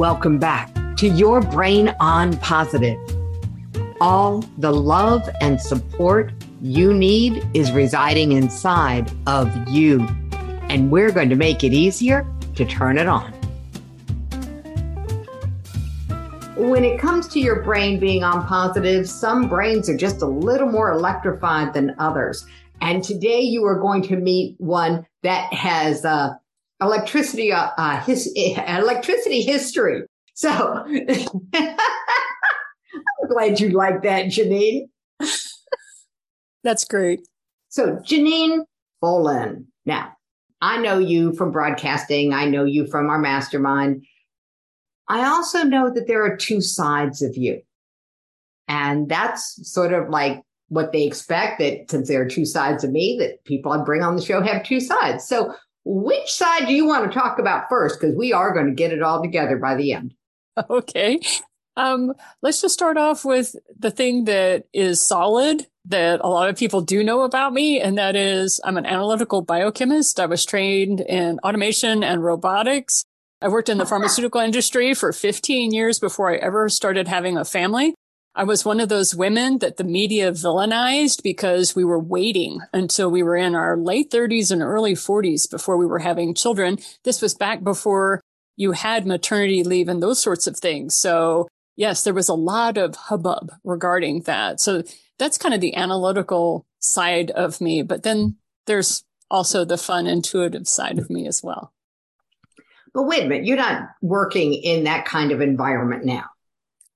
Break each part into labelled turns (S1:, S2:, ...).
S1: Welcome back to Your Brain on Positive. All the love and support you need is residing inside of you. And we're going to make it easier to turn it on. When it comes to your brain being on positive, some brains are just a little more electrified than others. And today you are going to meet one that has uh, electricity, uh, uh, his, electricity history. So I'm glad you like that, Janine.
S2: That's great.
S1: So Janine Bolon. Now, I know you from broadcasting. I know you from our mastermind. I also know that there are two sides of you. And that's sort of like what they expect that since there are two sides of me, that people I bring on the show have two sides. So which side do you want to talk about first? Because we are going to get it all together by the end.
S2: Okay. Um, let's just start off with the thing that is solid that a lot of people do know about me, and that is I'm an analytical biochemist. I was trained in automation and robotics. I worked in the pharmaceutical industry for 15 years before I ever started having a family. I was one of those women that the media villainized because we were waiting until we were in our late 30s and early 40s before we were having children. This was back before you had maternity leave and those sorts of things. So yes, there was a lot of hubbub regarding that. So that's kind of the analytical side of me. But then there's also the fun, intuitive side of me as well.
S1: But wait a minute, you're not working in that kind of environment now.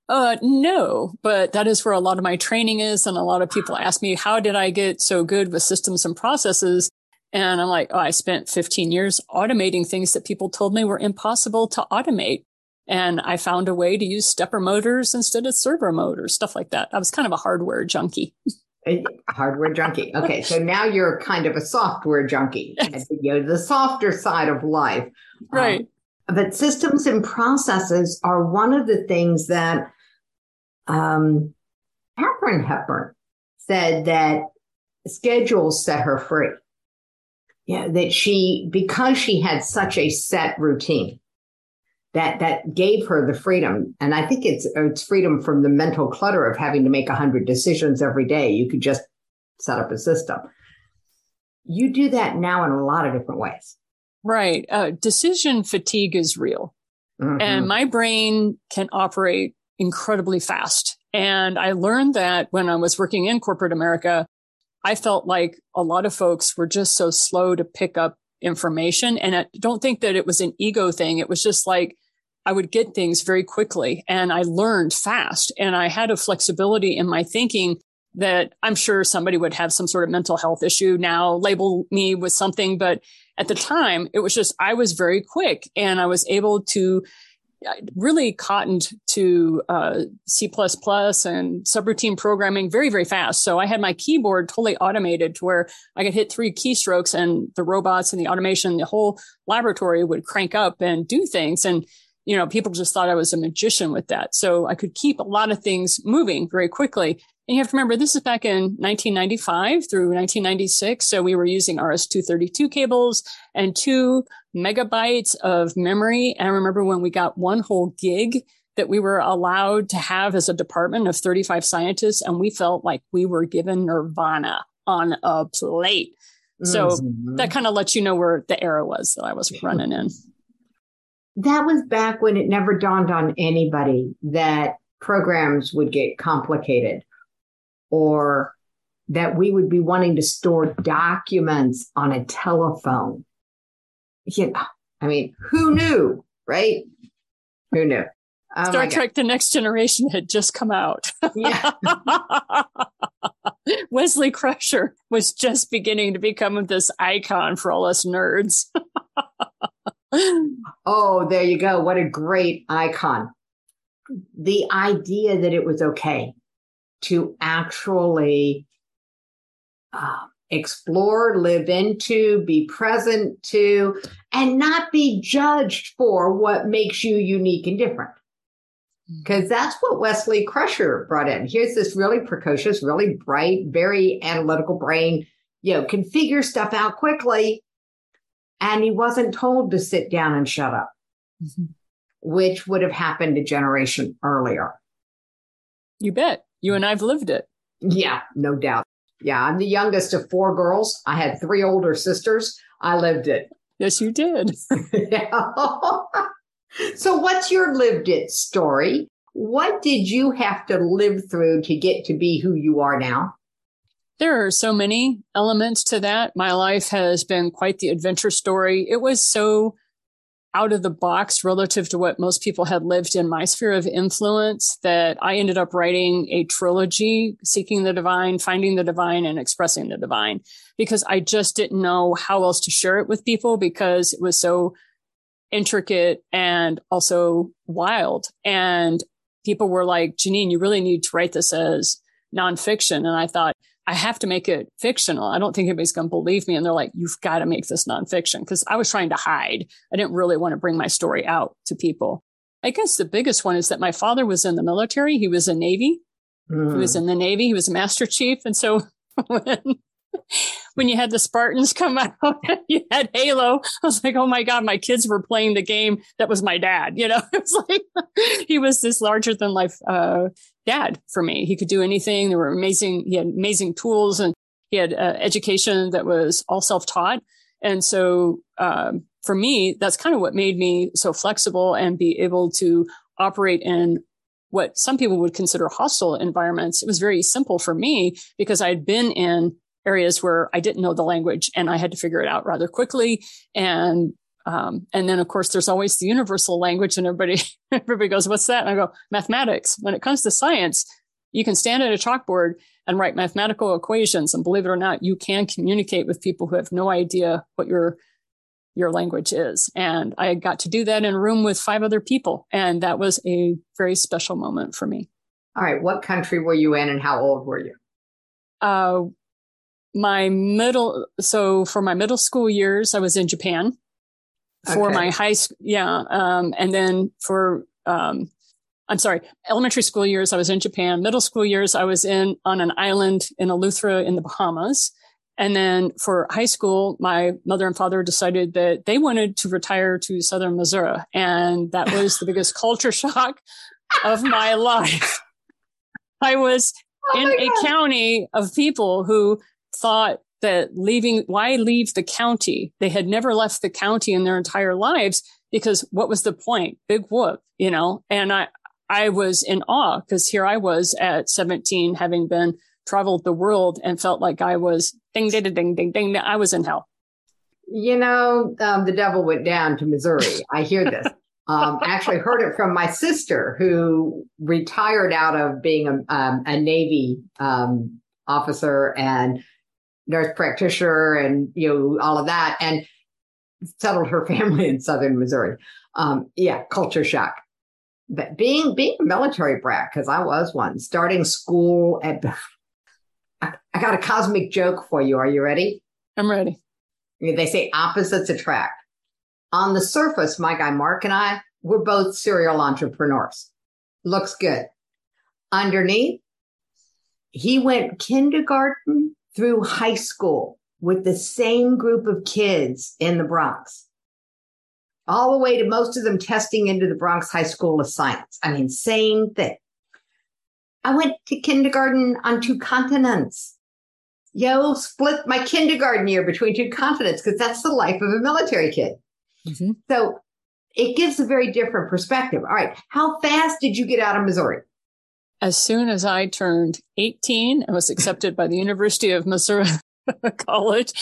S2: Uh, no, but that is where a lot of my training is. And a lot of people ask me, how did I get so good with systems and processes? And I'm like, oh, I spent 15 years automating things that people told me were impossible to automate. And I found a way to use stepper motors instead of servo motors, stuff like that. I was kind of a hardware junkie.
S1: A hardware junkie. Okay. So now you're kind of a software junkie, you know, the softer side of life.
S2: Right.
S1: Um, but systems and processes are one of the things that um, Katharine Hepburn said that schedules set her free. Yeah, that she, because she had such a set routine, that that gave her the freedom. And I think it's it's freedom from the mental clutter of having to make a hundred decisions every day. You could just set up a system. You do that now in a lot of different ways.
S2: Right. Uh, decision fatigue is real. Mm-hmm. And my brain can operate incredibly fast. And I learned that when I was working in corporate America, I felt like a lot of folks were just so slow to pick up information. And I don't think that it was an ego thing. It was just like I would get things very quickly and I learned fast and I had a flexibility in my thinking that I'm sure somebody would have some sort of mental health issue now, label me with something. But at the time, it was just, I was very quick and I was able to really cottoned to uh, C++ and subroutine programming very, very fast. So I had my keyboard totally automated to where I could hit three keystrokes and the robots and the automation, the whole laboratory would crank up and do things. And, you know, people just thought I was a magician with that. So I could keep a lot of things moving very quickly. And you have to remember, this is back in 1995 through 1996. So we were using RS-232 cables and two megabytes of memory. And I remember when we got one whole gig that we were allowed to have as a department of 35 scientists, and we felt like we were given nirvana on a plate. So mm-hmm. that kind of lets you know where the era was that I was running in.
S1: That was back when it never dawned on anybody that programs would get complicated or that we would be wanting to store documents on a telephone. Know, I mean, who knew, right? Who knew?
S2: Oh Star Trek The Next Generation had just come out. Yeah. Wesley Crusher was just beginning to become this icon for all us nerds.
S1: oh, there you go. What a great icon. The idea that it was okay to actually uh, explore, live into, be present to, and not be judged for what makes you unique and different. Because mm. that's what Wesley Crusher brought in. Here's this really precocious, really bright, very analytical brain, you know, can figure stuff out quickly. And he wasn't told to sit down and shut up. Mm-hmm. which would have happened a generation earlier.
S2: You bet. You and I've lived it.
S1: Yeah, no doubt. Yeah, I'm the youngest of four girls. I had three older sisters. I lived it.
S2: Yes, you did.
S1: so, what's your lived it story? What did you have to live through to get to be who you are now?
S2: There are so many elements to that. My life has been quite the adventure story. It was so out of the box relative to what most people had lived in my sphere of influence that I ended up writing a trilogy, Seeking the Divine, Finding the Divine, and Expressing the Divine, because I just didn't know how else to share it with people because it was so intricate and also wild. And people were like, Janine, you really need to write this as nonfiction. And I thought, I have to make it fictional. I don't think anybody's going to believe me. And they're like, you've got to make this nonfiction because I was trying to hide. I didn't really want to bring my story out to people. I guess the biggest one is that my father was in the military. He was a Navy. Mm. He was hmm. in the Navy. He was a master chief. And so when, when you had the Spartans come out, you had Halo. I was like, oh my God, my kids were playing the game that was my dad. You know, it's like he was this larger than life uh, dad for me. He could do anything. There were amazing, he had amazing tools and he had uh, education that was all self taught. And so, um, for me, that's kind of what made me so flexible and be able to operate in what some people would consider hostile environments. It was very simple for me because I'd been in areas where I didn't know the language and I had to figure it out rather quickly. And um, and then of course there's always the universal language and everybody, everybody goes, what's that? And I go, mathematics. When it comes to science, you can stand at a chalkboard and write mathematical equations. And believe it or not, you can communicate with people who have no idea what your, your language is. And I got to do that in a room with five other people. And that was a very special moment for me.
S1: All right. What country were you in and how old were you?
S2: Uh, my middle, so for my middle school years, I was in Japan for okay. my high school. Yeah. Um, and then for, um, I'm sorry, elementary school years, I was in Japan. Middle school years, I was in on an island in Eleuthera in the Bahamas. And then for high school, my mother and father decided that they wanted to retire to Southern Missouri. And that was the biggest culture shock of my life. I was oh in a county of people who thought that leaving, why leave the county? They had never left the county in their entire lives because what was the point? Big whoop, you know? And I, I was in awe because here I was at 17, having been traveled the world and felt like I was ding, ding, ding, ding, ding. I was in hell.
S1: You know, um, the devil went down to Missouri. I hear this. Um, actually heard it from my sister who retired out of being a, um, a Navy um, officer and nurse practitioner and you know all of that and settled her family in southern missouri. Um, yeah culture shock. But being being a military brat because i was one starting school at I, I got a cosmic joke for you. Are you ready?
S2: I'm ready.
S1: They say opposites attract. On the surface my guy mark and i we're both serial entrepreneurs. Looks good. Underneath he went kindergarten through high school with the same group of kids in the Bronx, all the way to most of them testing into the Bronx High School of Science. I mean, same thing. I went to kindergarten on two continents. Yo, split my kindergarten year between two continents because that's the life of a military kid. Mm-hmm. So it gives a very different perspective. All right. How fast did you get out of Missouri?
S2: As soon as I turned 18 and was accepted by the University of Missouri College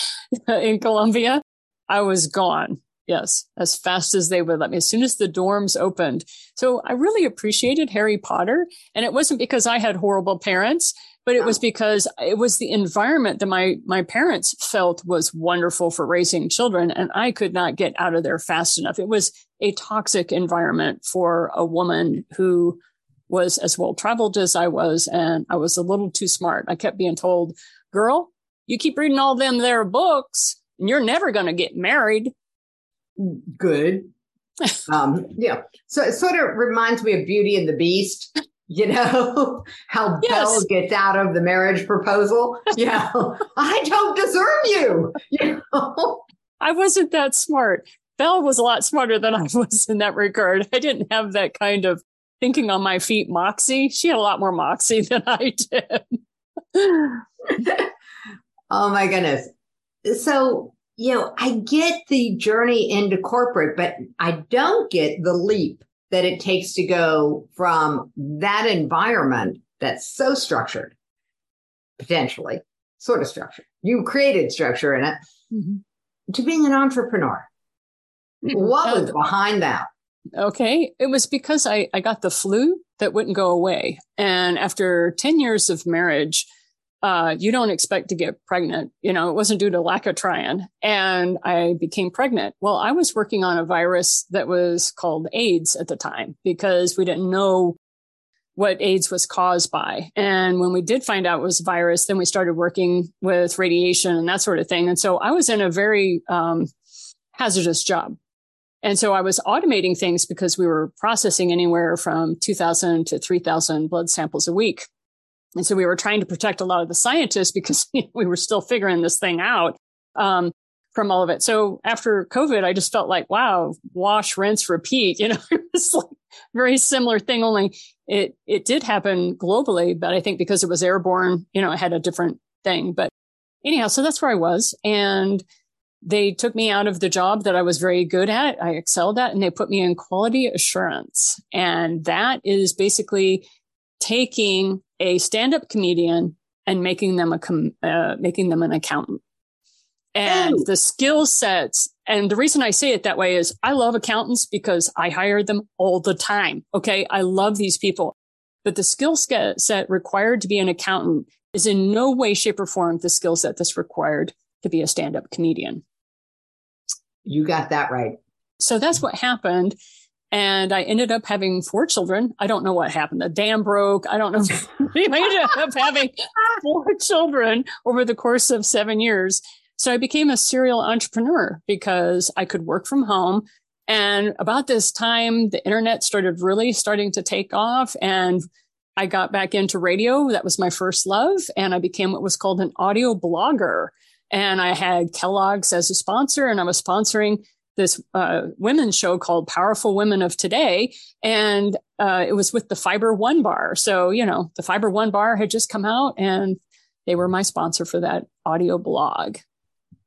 S2: in Columbia, I was gone. Yes, as fast as they would let me, as soon as the dorms opened. So I really appreciated Harry Potter. And it wasn't because I had horrible parents, but it was because it was the environment that my, my parents felt was wonderful for raising children. And I could not get out of there fast enough. It was a toxic environment for a woman who was as well traveled as I was, and I was a little too smart. I kept being told, girl, you keep reading all them there books and you're never going to get married.
S1: Good. um, yeah. So it sort of reminds me of Beauty and the Beast. You know, how yes. Belle gets out of the marriage proposal. Yeah. I don't deserve you. You know,
S2: I wasn't that smart. Belle was a lot smarter than I was in that regard. I didn't have that kind of thinking on my feet moxie. She had a lot more moxie than I did.
S1: oh my goodness. So, you know, I get the journey into corporate, but I don't get the leap that it takes to go from that environment that's so structured, potentially sort of structure. You created structure in it mm-hmm. to being an entrepreneur. What was behind that?
S2: Okay. It was because I, I got the flu that wouldn't go away. And after 10 years of marriage, uh, you don't expect to get pregnant. You know, it wasn't due to lack of trying. And I became pregnant. Well, I was working on a virus that was called AIDS at the time because we didn't know what AIDS was caused by. And when we did find out it was a virus, then we started working with radiation and that sort of thing. And so I was in a very um, hazardous job. And so I was automating things because we were processing anywhere from 2000 to 3000 blood samples a week. And so we were trying to protect a lot of the scientists because we were still figuring this thing out um, from all of it. So after COVID, I just felt like, wow, wash, rinse, repeat. You know, it was like very similar thing, only it it did happen globally, but I think because it was airborne, you know, it had a different thing. But anyhow, so that's where I was. And they took me out of the job that I was very good at, I excelled at, and they put me in quality assurance. And that is basically taking a stand-up comedian and making them a com- uh, making them an accountant. And Ooh. the skill sets, and the reason I say it that way is I love accountants because I hire them all the time. Okay. I love these people, but the skill set required to be an accountant is in no way, shape or form the skill set that's required to be a stand-up comedian.
S1: You got that right.
S2: So that's what happened. And I ended up having four children. I don't know what happened. The dam broke. I don't know. I ended up having four children over the course of seven years. So I became a serial entrepreneur because I could work from home. And about this time, the internet started really starting to take off and I got back into radio. That was my first love. And I became what was called an audio blogger. And I had Kellogg's as a sponsor and I was sponsoring this uh, women's show called Powerful Women of Today. And uh, it was with the Fiber One bar. So, you know, the Fiber One bar had just come out and they were my sponsor for that audio blog.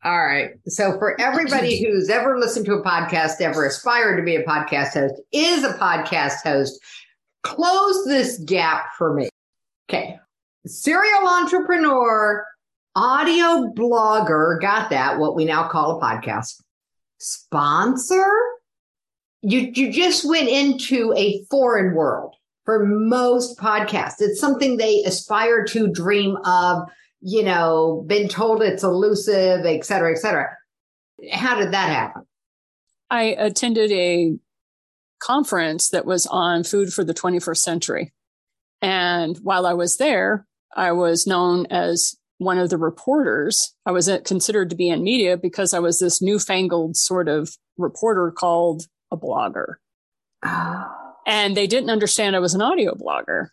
S1: All right. So for everybody who's ever listened to a podcast, ever aspired to be a podcast host, is a podcast host, close this gap for me. Okay. Serial entrepreneur, audio blogger, got that, what we now call a podcast sponsor, you, you just went into a foreign world for most podcasts. It's something they aspire to dream of, you know, been told it's elusive, et cetera, et cetera. How did that happen?
S2: I attended a conference that was on food for the 21st century. And while I was there, I was known as one of the reporters. I was considered to be in media because I was this newfangled sort of reporter called a blogger. Oh. And they didn't understand I was an audio blogger.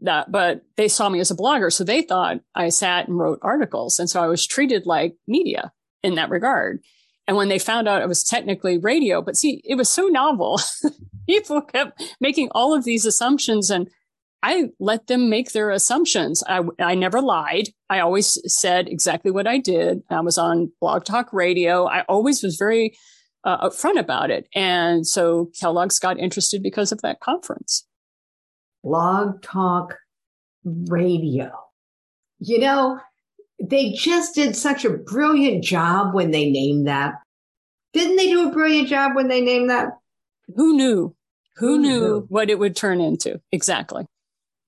S2: That, but they saw me as a blogger. So they thought I sat and wrote articles. And so I was treated like media in that regard. And when they found out it was technically radio, but see, it was so novel. People kept making all of these assumptions and I let them make their assumptions. I, I never lied. I always said exactly what I did. I was on Blog Talk Radio. I always was very uh, upfront about it. And so Kellogg's got interested because of that conference.
S1: Blog Talk Radio. You know, they just did such a brilliant job when they named that. Didn't they do a brilliant job when they named that?
S2: Who knew? Who, Who knew, knew what it would turn into? Exactly.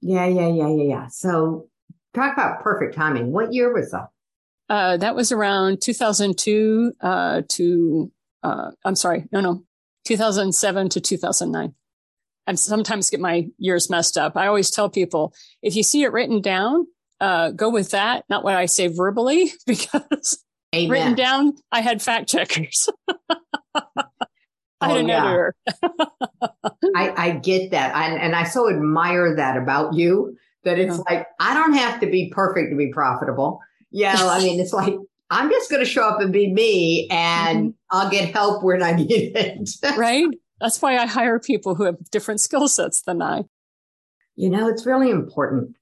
S1: Yeah, yeah, yeah, yeah, yeah. So talk about perfect timing. What year was that?
S2: Uh, that was around 2002 uh, to, uh, I'm sorry, no, no, 2007 to 2009. I sometimes get my years messed up. I always tell people if you see it written down, uh, go with that, not what I say verbally, because Amen. written down, I had fact checkers. I oh, yeah.
S1: I, I get that. I, and I so admire that about you that it's like, I don't have to be perfect to be profitable. Yeah. I mean, it's like, I'm just going to show up and be me and mm-hmm. I'll get help when I need it.
S2: right. That's why I hire people who have different skill sets than I.
S1: You know, it's really important.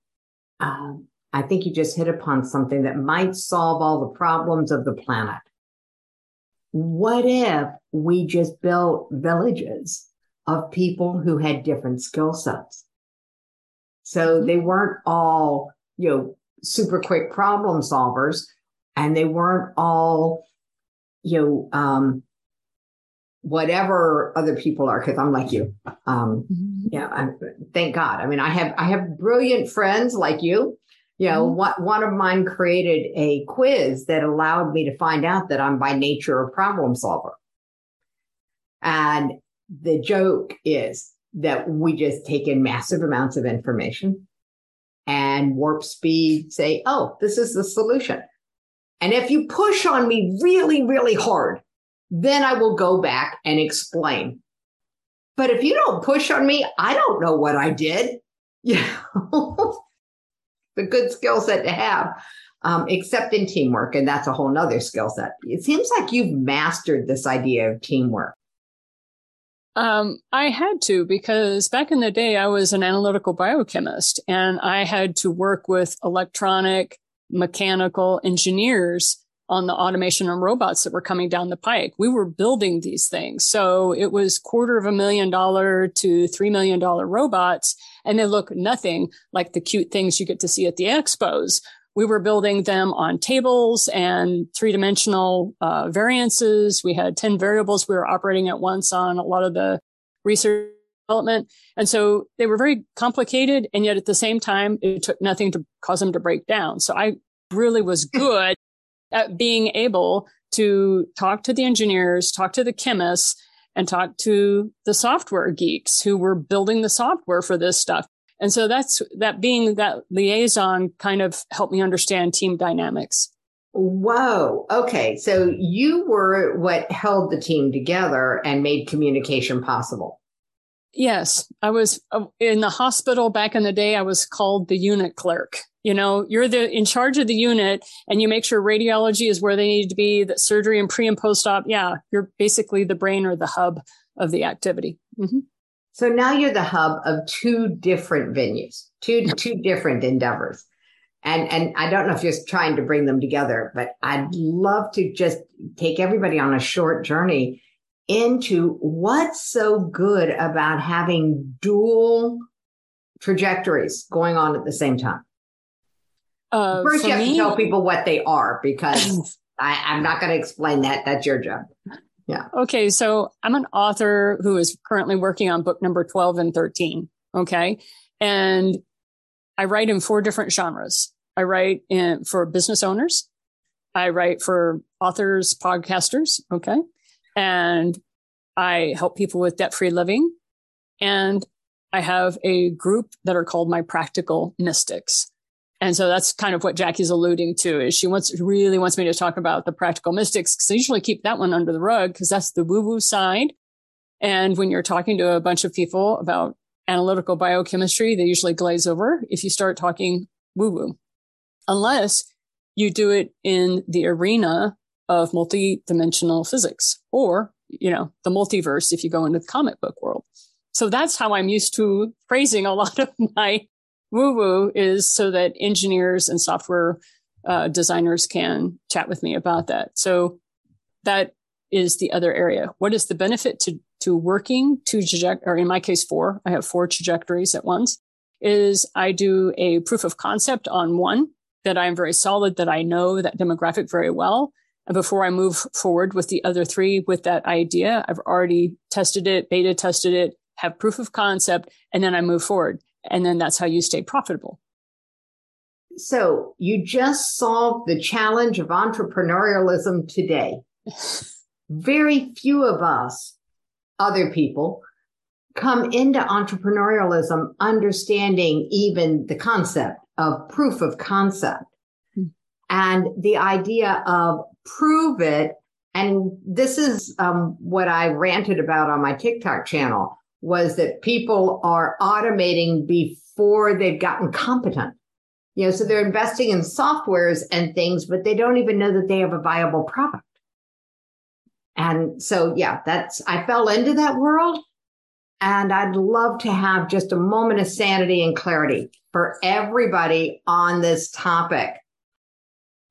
S1: Um, I think you just hit upon something that might solve all the problems of the planet. What if we just built villages of people who had different skill sets? So mm-hmm. they weren't all, you know, super quick problem solvers and they weren't all, you know, um, whatever other people are, because I'm like you. Um, mm-hmm. yeah, I, thank God. I mean, I have I have brilliant friends like you. You know, mm-hmm. one of mine created a quiz that allowed me to find out that I'm by nature a problem solver. And the joke is that we just take in massive amounts of information and warp speed say, oh, this is the solution. And if you push on me really, really hard, then I will go back and explain. But if you don't push on me, I don't know what I did. Yeah. The good skill set to have, um, except in teamwork. And that's a whole nother skill set. It seems like you've mastered this idea of teamwork.
S2: Um, I had to because back in the day, I was an analytical biochemist and I had to work with electronic, mechanical engineers on the automation and robots that were coming down the pike. We were building these things. So it was quarter of a million dollar to three million dollar robots. And they look nothing like the cute things you get to see at the expos. We were building them on tables and three dimensional uh, variances. We had 10 variables we were operating at once on a lot of the research development. And so they were very complicated. And yet at the same time, it took nothing to cause them to break down. So I really was good at being able to talk to the engineers, talk to the chemists, and talk to the software geeks who were building the software for this stuff. And so that's that being that liaison kind of helped me understand team dynamics.
S1: Whoa. Okay. So you were what held the team together and made communication possible.
S2: Yes. I was uh, in the hospital back in the day. I was called the unit clerk. You know, you're the in charge of the unit and you make sure radiology is where they need to be, that surgery and pre and post op. Yeah. You're basically the brain or the hub of the activity. Mm-hmm.
S1: So now you're the hub of two different venues, two, two different endeavors. And, and I don't know if you're trying to bring them together, but I'd love to just take everybody on a short journey into what's so good about having dual trajectories going on at the same time. Uh, First, you have me, to tell people what they are because I, I'm not going to explain that. That's your job. Yeah.
S2: Okay. So I'm an author who is currently working on book number 12 and 13. Okay. And I write in four different genres. I write in for business owners. I write for authors, podcasters. Okay. And I help people with debt free living. And I have a group that are called my practical mystics. And so that's kind of what Jackie's alluding to is she wants really wants me to talk about the practical mystics because I usually keep that one under the rug because that's the woo woo side. And when you're talking to a bunch of people about analytical biochemistry, they usually glaze over if you start talking woo woo, unless you do it in the arena of multi-dimensional physics or, you know, the multiverse if you go into the comic book world. So that's how I'm used to phrasing a lot of my woo woo is so that engineers and software uh, designers can chat with me about that. So that is the other area. What is the benefit to to working two traject or in my case four? I have four trajectories at once. Is I do a proof of concept on one that I'm very solid that I know that demographic very well. And before I move forward with the other three with that idea, I've already tested it, beta tested it, have proof of concept, and then I move forward. And then that's how you stay profitable.
S1: So you just solved the challenge of entrepreneurialism today. Very few of us, other people, come into entrepreneurialism understanding even the concept of proof of concept hmm. and the idea of prove it. And this is um, what I ranted about on my TikTok channel was that people are automating before they've gotten competent. You know, so they're investing in softwares and things, but they don't even know that they have a viable product. And so, yeah, that's, I fell into that world and I'd love to have just a moment of sanity and clarity for everybody on this topic.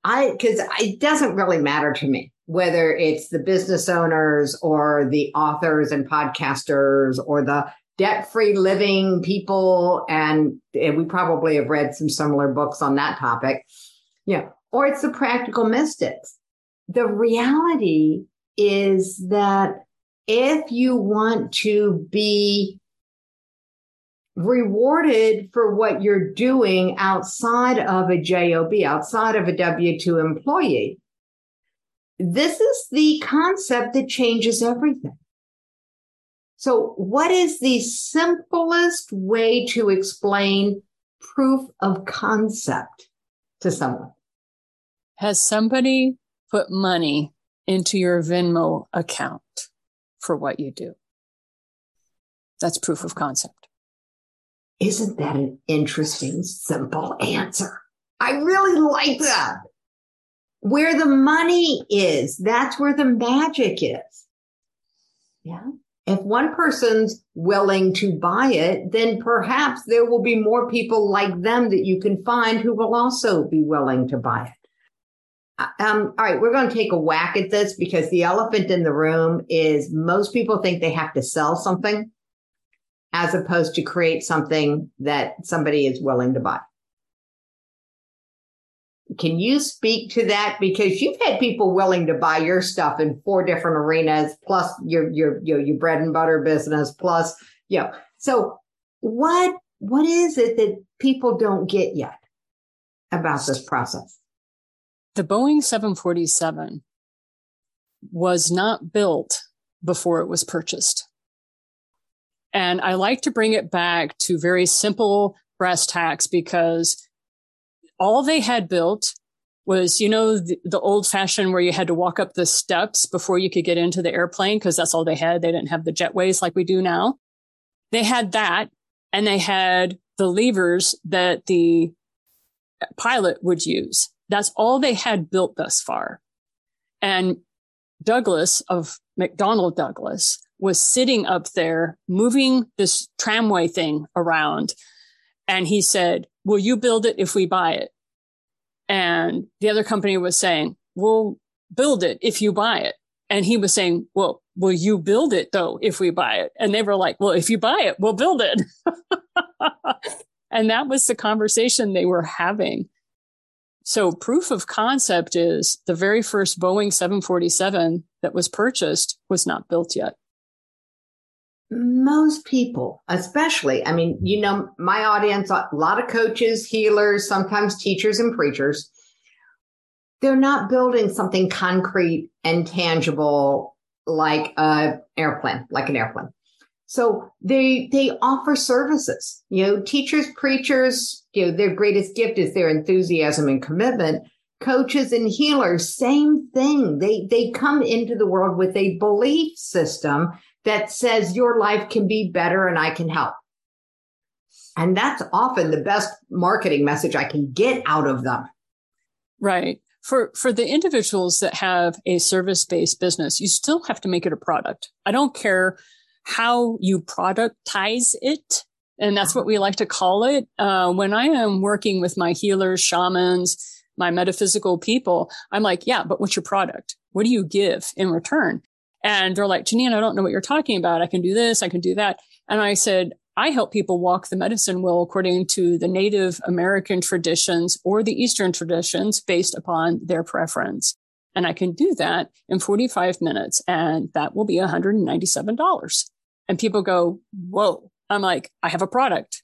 S1: I, cause it doesn't really matter to me whether it's the business owners or the authors and podcasters or the debt free living people. And, and, we probably have read some similar books on that topic. Yeah. Or it's the practical mystics. The reality is that if you want to be rewarded for what you're doing outside of a job outside of a w2 employee this is the concept that changes everything so what is the simplest way to explain proof of concept to someone
S2: has somebody put money into your venmo account for what you do. That's proof of concept.
S1: Isn't that an interesting, simple answer? I really like that. Where the money is, that's where the magic is. Yeah. If one person's willing to buy it, then perhaps there will be more people like them that you can find who will also be willing to buy it. Um, all right, we're going to take a whack at this because the elephant in the room is most people think they have to sell something as opposed to create something that somebody is willing to buy. Can you speak to that? Because you've had people willing to buy your stuff in four different arenas, plus your your your, your bread and butter business, plus you know. So what what is it that people don't get yet about this process?
S2: The Boeing 747 was not built before it was purchased. And I like to bring it back to very simple brass tacks because all they had built was, you know, the, the old fashioned where you had to walk up the steps before you could get into the airplane because that's all they had. They didn't have the jetways like we do now. They had that and they had the levers that the pilot would use. That's all they had built thus far. And Douglas of McDonnell Douglas was sitting up there moving this tramway thing around. And he said, will you build it if we buy it? And the other company was saying, we'll build it if you buy it. And he was saying, well, will you build it though if we buy it? And they were like, well, if you buy it, we'll build it. and that was the conversation they were having. So proof of concept is the very first Boeing 747 that was purchased was not built yet.
S1: Most people, especially, I mean, you know, my audience, a lot of coaches, healers, sometimes teachers and preachers, they're not building something concrete and tangible like an airplane, like an airplane. So they they offer services. You know, teachers, preachers, you know, their greatest gift is their enthusiasm and commitment. Coaches and healers, same thing. They they come into the world with a belief system that says your life can be better and I can help. And that's often the best marketing message I can get out of them.
S2: Right. For for the individuals that have a service-based business, you still have to make it a product. I don't care how you productize it. And that's what we like to call it. Uh, when I am working with my healers, shamans, my metaphysical people, I'm like, yeah, but what's your product? What do you give in return? And they're like, Janine, I don't know what you're talking about. I can do this. I can do that. And I said, I help people walk the medicine wheel according to the Native American traditions or the Eastern traditions based upon their preference. And I can do that in 45 minutes and that will be $197. And people go, whoa. I'm like, I have a product.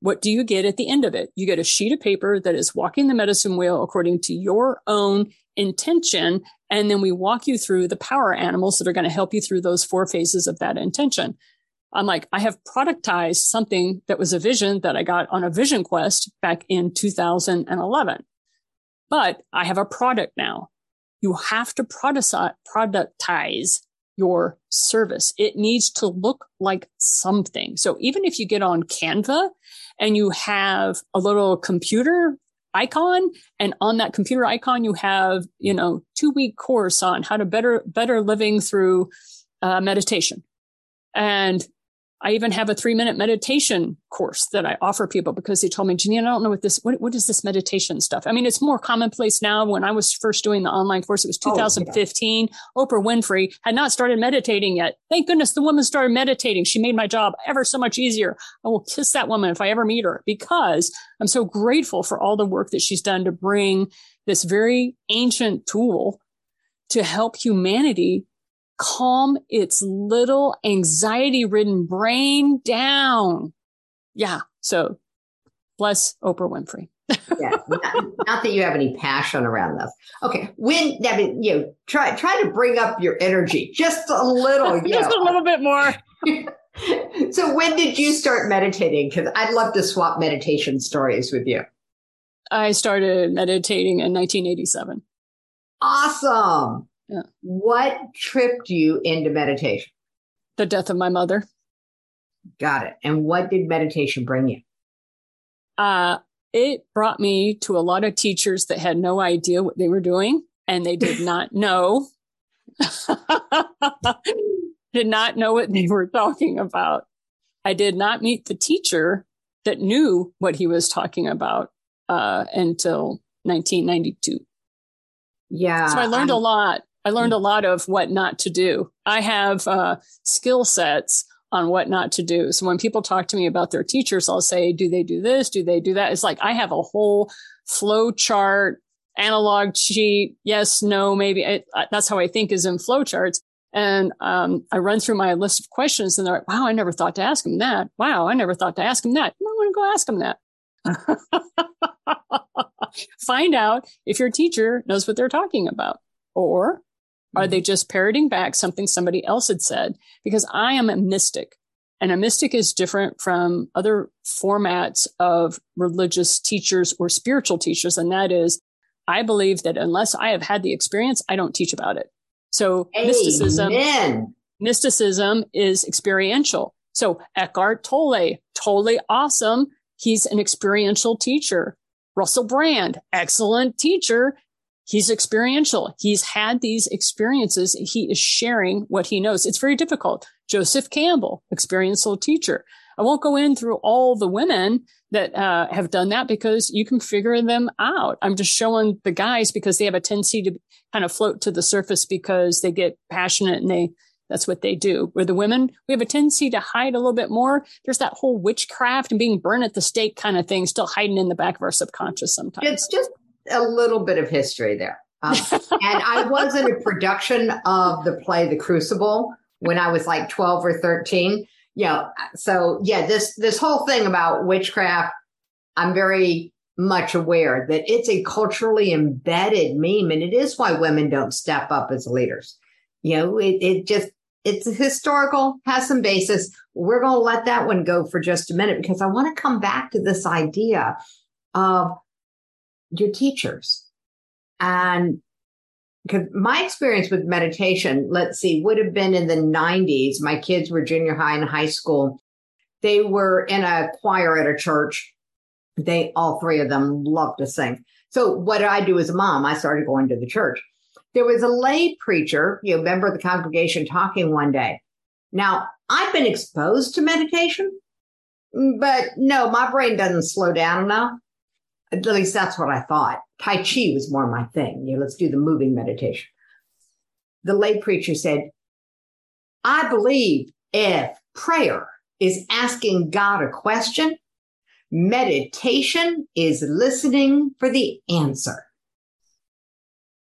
S2: What do you get at the end of it? You get a sheet of paper that is walking the medicine wheel according to your own intention. And then we walk you through the power animals that are going to help you through those four phases of that intention. I'm like, I have productized something that was a vision that I got on a vision quest back in 2011. But I have a product now. You have to productize your service. It needs to look like something. So even if you get on Canva and you have a little computer icon. And on that computer icon, you have, you know, two week course on how to better, better living through uh, meditation. And I even have a three minute meditation course that I offer people because they told me, Janine, I don't know what this, what, what is this meditation stuff? I mean, it's more commonplace now. When I was first doing the online course, it was 2015. Oh, yeah. Oprah Winfrey had not started meditating yet. Thank goodness the woman started meditating. She made my job ever so much easier. I will kiss that woman if I ever meet her because I'm so grateful for all the work that she's done to bring this very ancient tool to help humanity calm its little anxiety ridden brain down. Yeah. So bless Oprah Winfrey.
S1: yeah, not, not, that you have any passion around this. Okay, when I mean, you know, try try to bring up your energy just a little,
S2: just know. a little bit more.
S1: so, when did you start meditating? Because I'd love to swap meditation stories with you.
S2: I started meditating in 1987.
S1: Awesome. Yeah. What tripped you into meditation?
S2: The death of my mother.
S1: Got it. And what did meditation bring you?
S2: Uh, it brought me to a lot of teachers that had no idea what they were doing and they did not know did not know what they were talking about. I did not meet the teacher that knew what he was talking about uh, until 1992.
S1: Yeah.
S2: So I learned I'm, a lot. I learned a lot of what not to do. I have uh, skill sets on what not to do. So when people talk to me about their teachers, I'll say, do they do this? Do they do that? It's like I have a whole flow chart, analog sheet. Yes, no, maybe. I, that's how I think is in flow charts. And um, I run through my list of questions and they're like, wow, I never thought to ask him that. Wow, I never thought to ask him that. I want to go ask him that. Find out if your teacher knows what they're talking about. Or are they mm-hmm. just parroting back something somebody else had said? Because I am a mystic and a mystic is different from other formats of religious teachers or spiritual teachers. And that is, I believe that unless I have had the experience, I don't teach about it. So Amen. mysticism, mysticism is experiential. So Eckhart Tolle, totally awesome. He's an experiential teacher. Russell Brand, excellent teacher he's experiential. He's had these experiences. He is sharing what he knows. It's very difficult. Joseph Campbell, experiential teacher. I won't go in through all the women that uh, have done that because you can figure them out. I'm just showing the guys because they have a tendency to kind of float to the surface because they get passionate and they that's what they do. Where the women, we have a tendency to hide a little bit more. There's that whole witchcraft and being burned at the stake kind of thing still hiding in the back of our subconscious sometimes.
S1: It's just a little bit of history there. Um, and I was in a production of the play The Crucible when I was like 12 or 13. Yeah. So yeah, this, this whole thing about witchcraft, I'm very much aware that it's a culturally embedded meme and it is why women don't step up as leaders. You know, it, it just, it's historical, has some basis. We're going to let that one go for just a minute because I want to come back to this idea of your teachers. And because my experience with meditation, let's see, would have been in the 90s. My kids were junior high and high school. They were in a choir at a church. They, all three of them, loved to sing. So what I do as a mom? I started going to the church. There was a lay preacher, you know, member of the congregation talking one day. Now, I've been exposed to meditation, but no, my brain doesn't slow down enough. At least that's what I thought. Tai Chi was more my thing. You know, let's do the moving meditation. The lay preacher said, I believe if prayer is asking God a question, meditation is listening for the answer.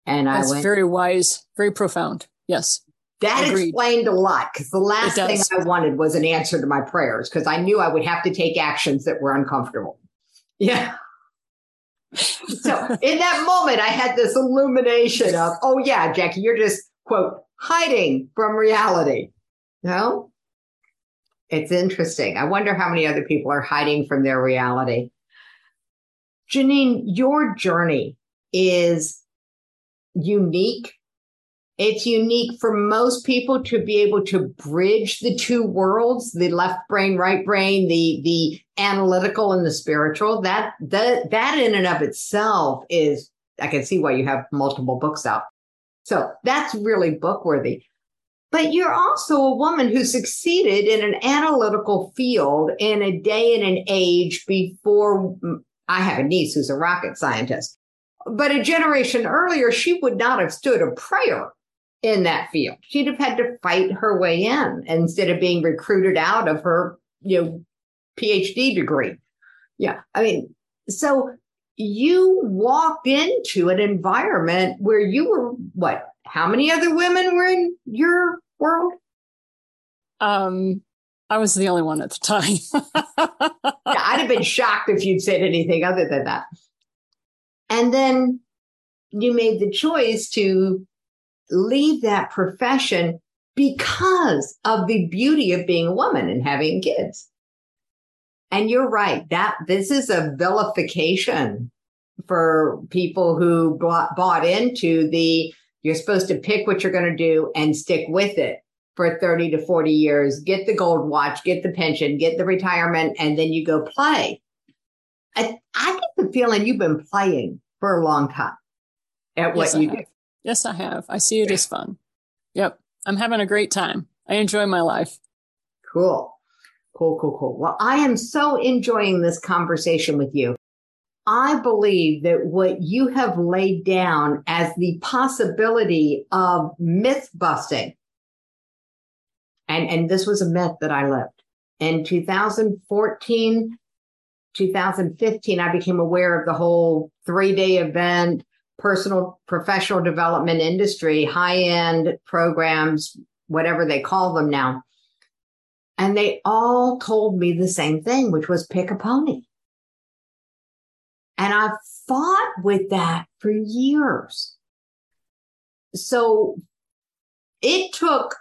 S2: And That's I went, very wise, very profound. Yes.
S1: That Agreed. explained a lot because the last thing I wanted was an answer to my prayers because I knew I would have to take actions that were uncomfortable. Yeah so in that moment, I had this illumination of, oh yeah, Jackie, you're just quote hiding from reality. No, it's interesting. I wonder how many other people are hiding from their reality. Janine, your journey is unique It's unique for most people to be able to bridge the two worlds, the left brain, right brain, the, the analytical and the spiritual. That, that, that in and of itself is, I can see why you have multiple books out. So that's really book worthy. But you're also a woman who succeeded in an analytical field in a day and an age before I have a niece who's a rocket scientist. But a generation earlier, she would not have stood a prayer in that field. She'd have had to fight her way in instead of being recruited out of her, you know, PhD degree. Yeah. I mean, so you walked into an environment where you were what? How many other women were in your world?
S2: Um, I was the only one at the time.
S1: yeah, I'd have been shocked if you'd said anything other than that. And then you made the choice to leave that profession because of the beauty of being a woman and having kids. And you're right that this is a vilification for people who bought, bought into the you're supposed to pick what you're going to do and stick with it for 30 to 40 years, get the gold watch, get the pension, get the retirement, and then you go play. I, I get the feeling you've been playing for a long time at what
S2: yes,
S1: you do.
S2: Yes, I have. I see it as fun. Yep. I'm having a great time. I enjoy my life.
S1: Cool. Cool, cool, cool. Well, I am so enjoying this conversation with you. I believe that what you have laid down as the possibility of myth busting, and, and this was a myth that I lived in 2014, 2015, I became aware of the whole three day event, personal professional development industry, high end programs, whatever they call them now. And they all told me the same thing, which was pick a pony. And I fought with that for years. So it took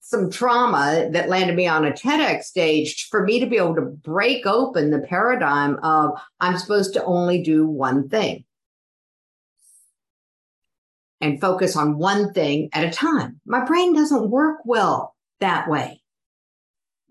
S1: some trauma that landed me on a TEDx stage for me to be able to break open the paradigm of I'm supposed to only do one thing and focus on one thing at a time. My brain doesn't work well that way.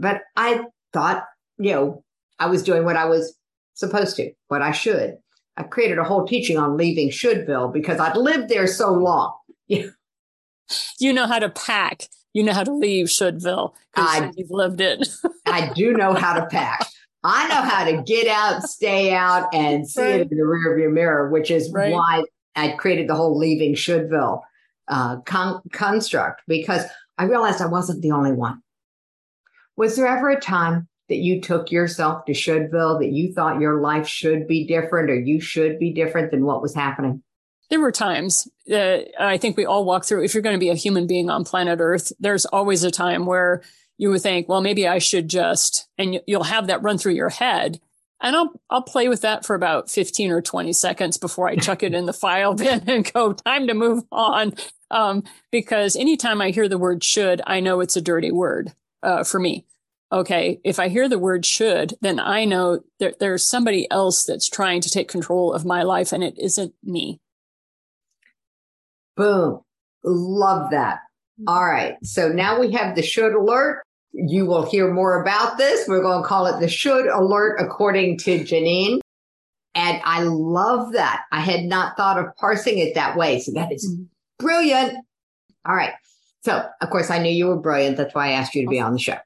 S1: But I thought, you know, I was doing what I was supposed to, what I should. I created a whole teaching on leaving Shouldville because I'd lived there so long.
S2: you know how to pack. You know how to leave Shouldville because you've lived it.
S1: I do know how to pack. I know how to get out, stay out, and see right. it in the rearview mirror, which is right. why I created the whole leaving Shouldville uh, con- construct because I realized I wasn't the only one. Was there ever a time that you took yourself to Shouldville that you thought your life should be different or you should be different than what was happening?
S2: There were times that I think we all walk through. If you're going to be a human being on planet Earth, there's always a time where you would think, well, maybe I should just, and you'll have that run through your head. And I'll, I'll play with that for about 15 or 20 seconds before I chuck it in the file bin and go, time to move on. Um, because anytime I hear the word should, I know it's a dirty word, uh, for me. Okay. If I hear the word should, then I know that there's somebody else that's trying to take control of my life and it isn't me.
S1: Boom. Love that. All right. So now we have the should alert. You will hear more about this. We're going to call it the should alert according to Janine. And I love that. I had not thought of parsing it that way. So that is mm-hmm. brilliant. All right. So, of course, I knew you were brilliant. That's why I asked you to be on the show.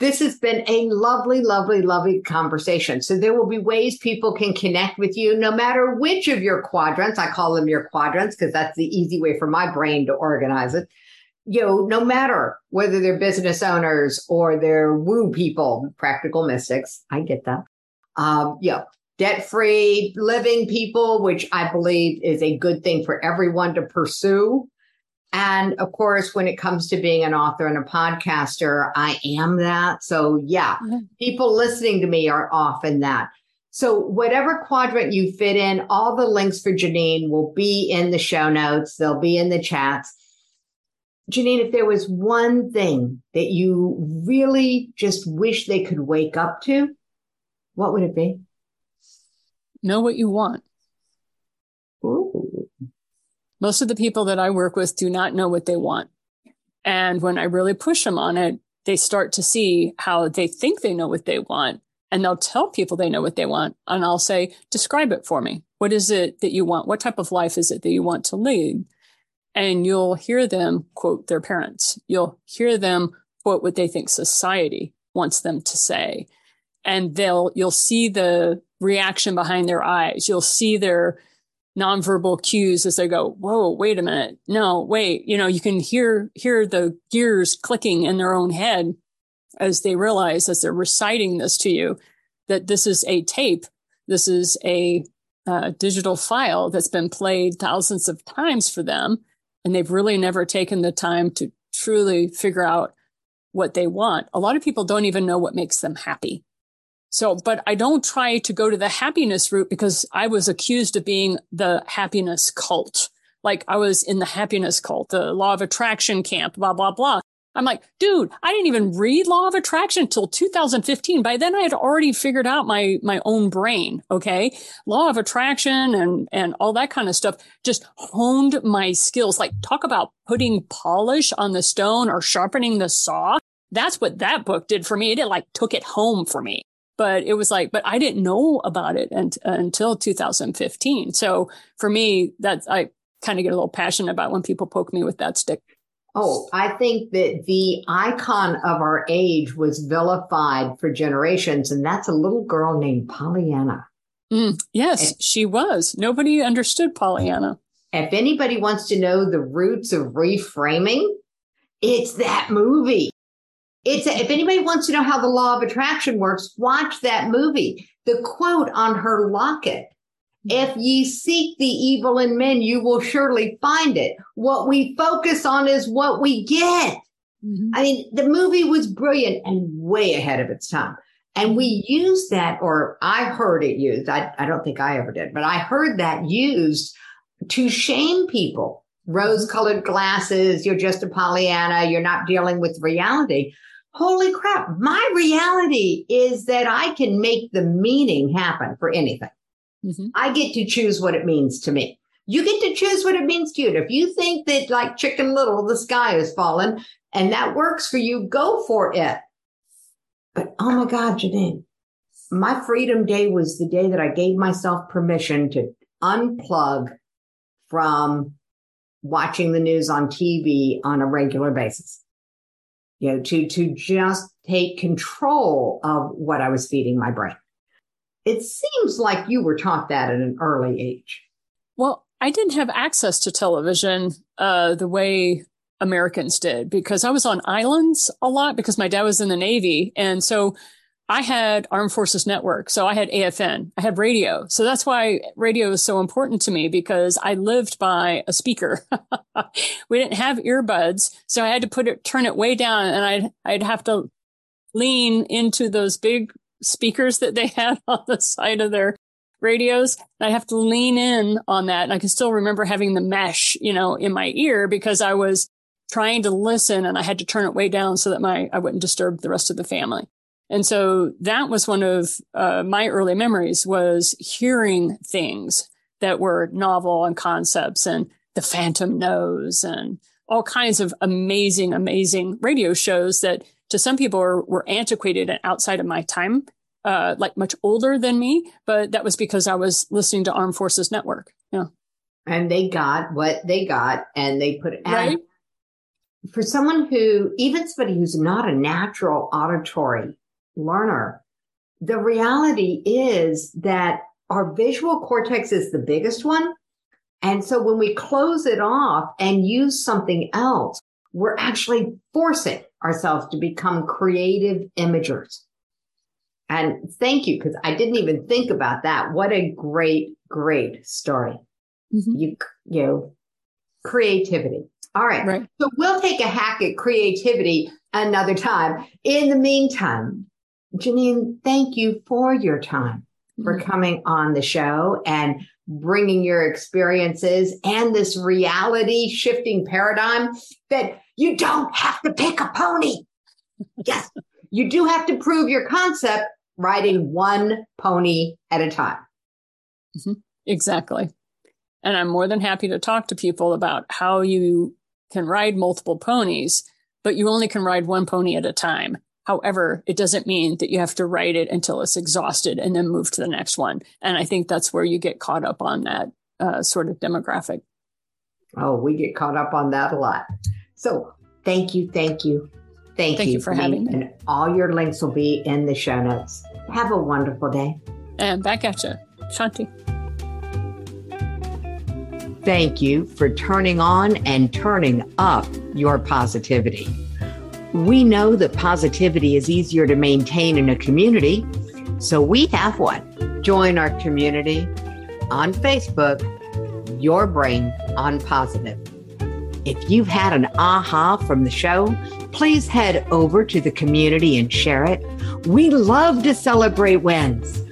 S1: This has been a lovely, lovely, lovely conversation. So there will be ways people can connect with you no matter which of your quadrants. I call them your quadrants because that's the easy way for my brain to organize it you know, no matter whether they're business owners or they're woo people, practical mystics, I get that. Um, you know, debt free living people, which I believe is a good thing for everyone to pursue. And of course, when it comes to being an author and a podcaster, I am that. So yeah, mm-hmm. people listening to me are often that. So whatever quadrant you fit in, all the links for Janine will be in the show notes. They'll be in the chats. Janine, if there was one thing that you really just wish they could wake up to, what would it be?
S2: Know what you want. Most of the people that I work with do not know what they want. And when I really push them on it, they start to see how they think they know what they want. And they'll tell people they know what they want. And I'll say, describe it for me. What is it that you want? What type of life is it that you want to lead? And you'll hear them quote their parents. You'll hear them quote what they think society wants them to say. And they'll, you'll see the reaction behind their eyes. You'll see their nonverbal cues as they go, whoa, wait a minute. No, wait. You know, you can hear, hear the gears clicking in their own head as they realize as they're reciting this to you that this is a tape. This is a uh, digital file that's been played thousands of times for them. And they've really never taken the time to truly figure out what they want. A lot of people don't even know what makes them happy. So, but I don't try to go to the happiness route because I was accused of being the happiness cult. Like I was in the happiness cult, the law of attraction camp, blah, blah, blah. I'm like, dude, I didn't even read law of attraction until 2015. By then I had already figured out my, my own brain. Okay. Law of attraction and, and all that kind of stuff just honed my skills. Like talk about putting polish on the stone or sharpening the saw. That's what that book did for me. It like took it home for me but it was like, but I didn't know about it and, until 2015. So for me, that's, I kind of get a little passionate about when people poke me with that stick.
S1: Oh, I think that the icon of our age was vilified for generations, and that's a little girl named Pollyanna.
S2: Mm, yes, and, she was. Nobody understood Pollyanna.
S1: If anybody wants to know the roots of reframing, it's that movie. It's a, if anybody wants to know how the law of attraction works, watch that movie. The quote on her locket. If ye seek the evil in men, you will surely find it. What we focus on is what we get. Mm-hmm. I mean, the movie was brilliant and way ahead of its time. And we used that, or I heard it used. I, I don't think I ever did, but I heard that used to shame people. Rose colored glasses. You're just a Pollyanna. You're not dealing with reality holy crap, my reality is that I can make the meaning happen for anything. Mm-hmm. I get to choose what it means to me. You get to choose what it means to you. And if you think that like chicken little, the sky is fallen and that works for you, go for it. But oh my God, Janine, my freedom day was the day that I gave myself permission to unplug from watching the news on TV on a regular basis you know, to, to just take control of what I was feeding my brain. It seems like you were taught that at an early age.
S2: Well, I didn't have access to television uh, the way Americans did because I was on islands a lot because my dad was in the Navy. And so I had Armed Forces Network. So I had AFN, I had radio. So that's why radio is so important to me because I lived by a speaker. we didn't have earbuds. So I had to put it, turn it way down and I'd, I'd have to lean into those big speakers that they had on the side of their radios. I have to lean in on that. And I can still remember having the mesh, you know, in my ear because I was trying to listen and I had to turn it way down so that my, I wouldn't disturb the rest of the family. And so that was one of uh, my early memories was hearing things that were novel and concepts and the phantom nose and all kinds of amazing, amazing radio shows that to some people were, were antiquated and outside of my time, uh, like much older than me. But that was because I was listening to Armed Forces Network. Yeah.
S1: And they got what they got and they put it right. For someone who, even somebody who's not a natural auditory learner. The reality is that our visual cortex is the biggest one. And so when we close it off and use something else, we're actually forcing ourselves to become creative imagers. And thank you, because I didn't even think about that. What a great, great story. Mm-hmm. You, you know, creativity. All right. right. So we'll take a hack at creativity another time. In the meantime, Janine, thank you for your time, for mm-hmm. coming on the show and bringing your experiences and this reality shifting paradigm that you don't have to pick a pony. yes, you do have to prove your concept riding one pony at a time.
S2: Mm-hmm. Exactly. And I'm more than happy to talk to people about how you can ride multiple ponies, but you only can ride one pony at a time. However, it doesn't mean that you have to write it until it's exhausted and then move to the next one. And I think that's where you get caught up on that uh, sort of demographic.
S1: Oh, we get caught up on that a lot. So thank you, thank you, thank,
S2: thank
S1: you,
S2: you for having me.
S1: And all your links will be in the show notes. Have a wonderful day.
S2: And back at you, Shanti.
S1: Thank you for turning on and turning up your positivity. We know that positivity is easier to maintain in a community, so we have one. Join our community on Facebook, Your Brain on Positive. If you've had an aha from the show, please head over to the community and share it. We love to celebrate wins.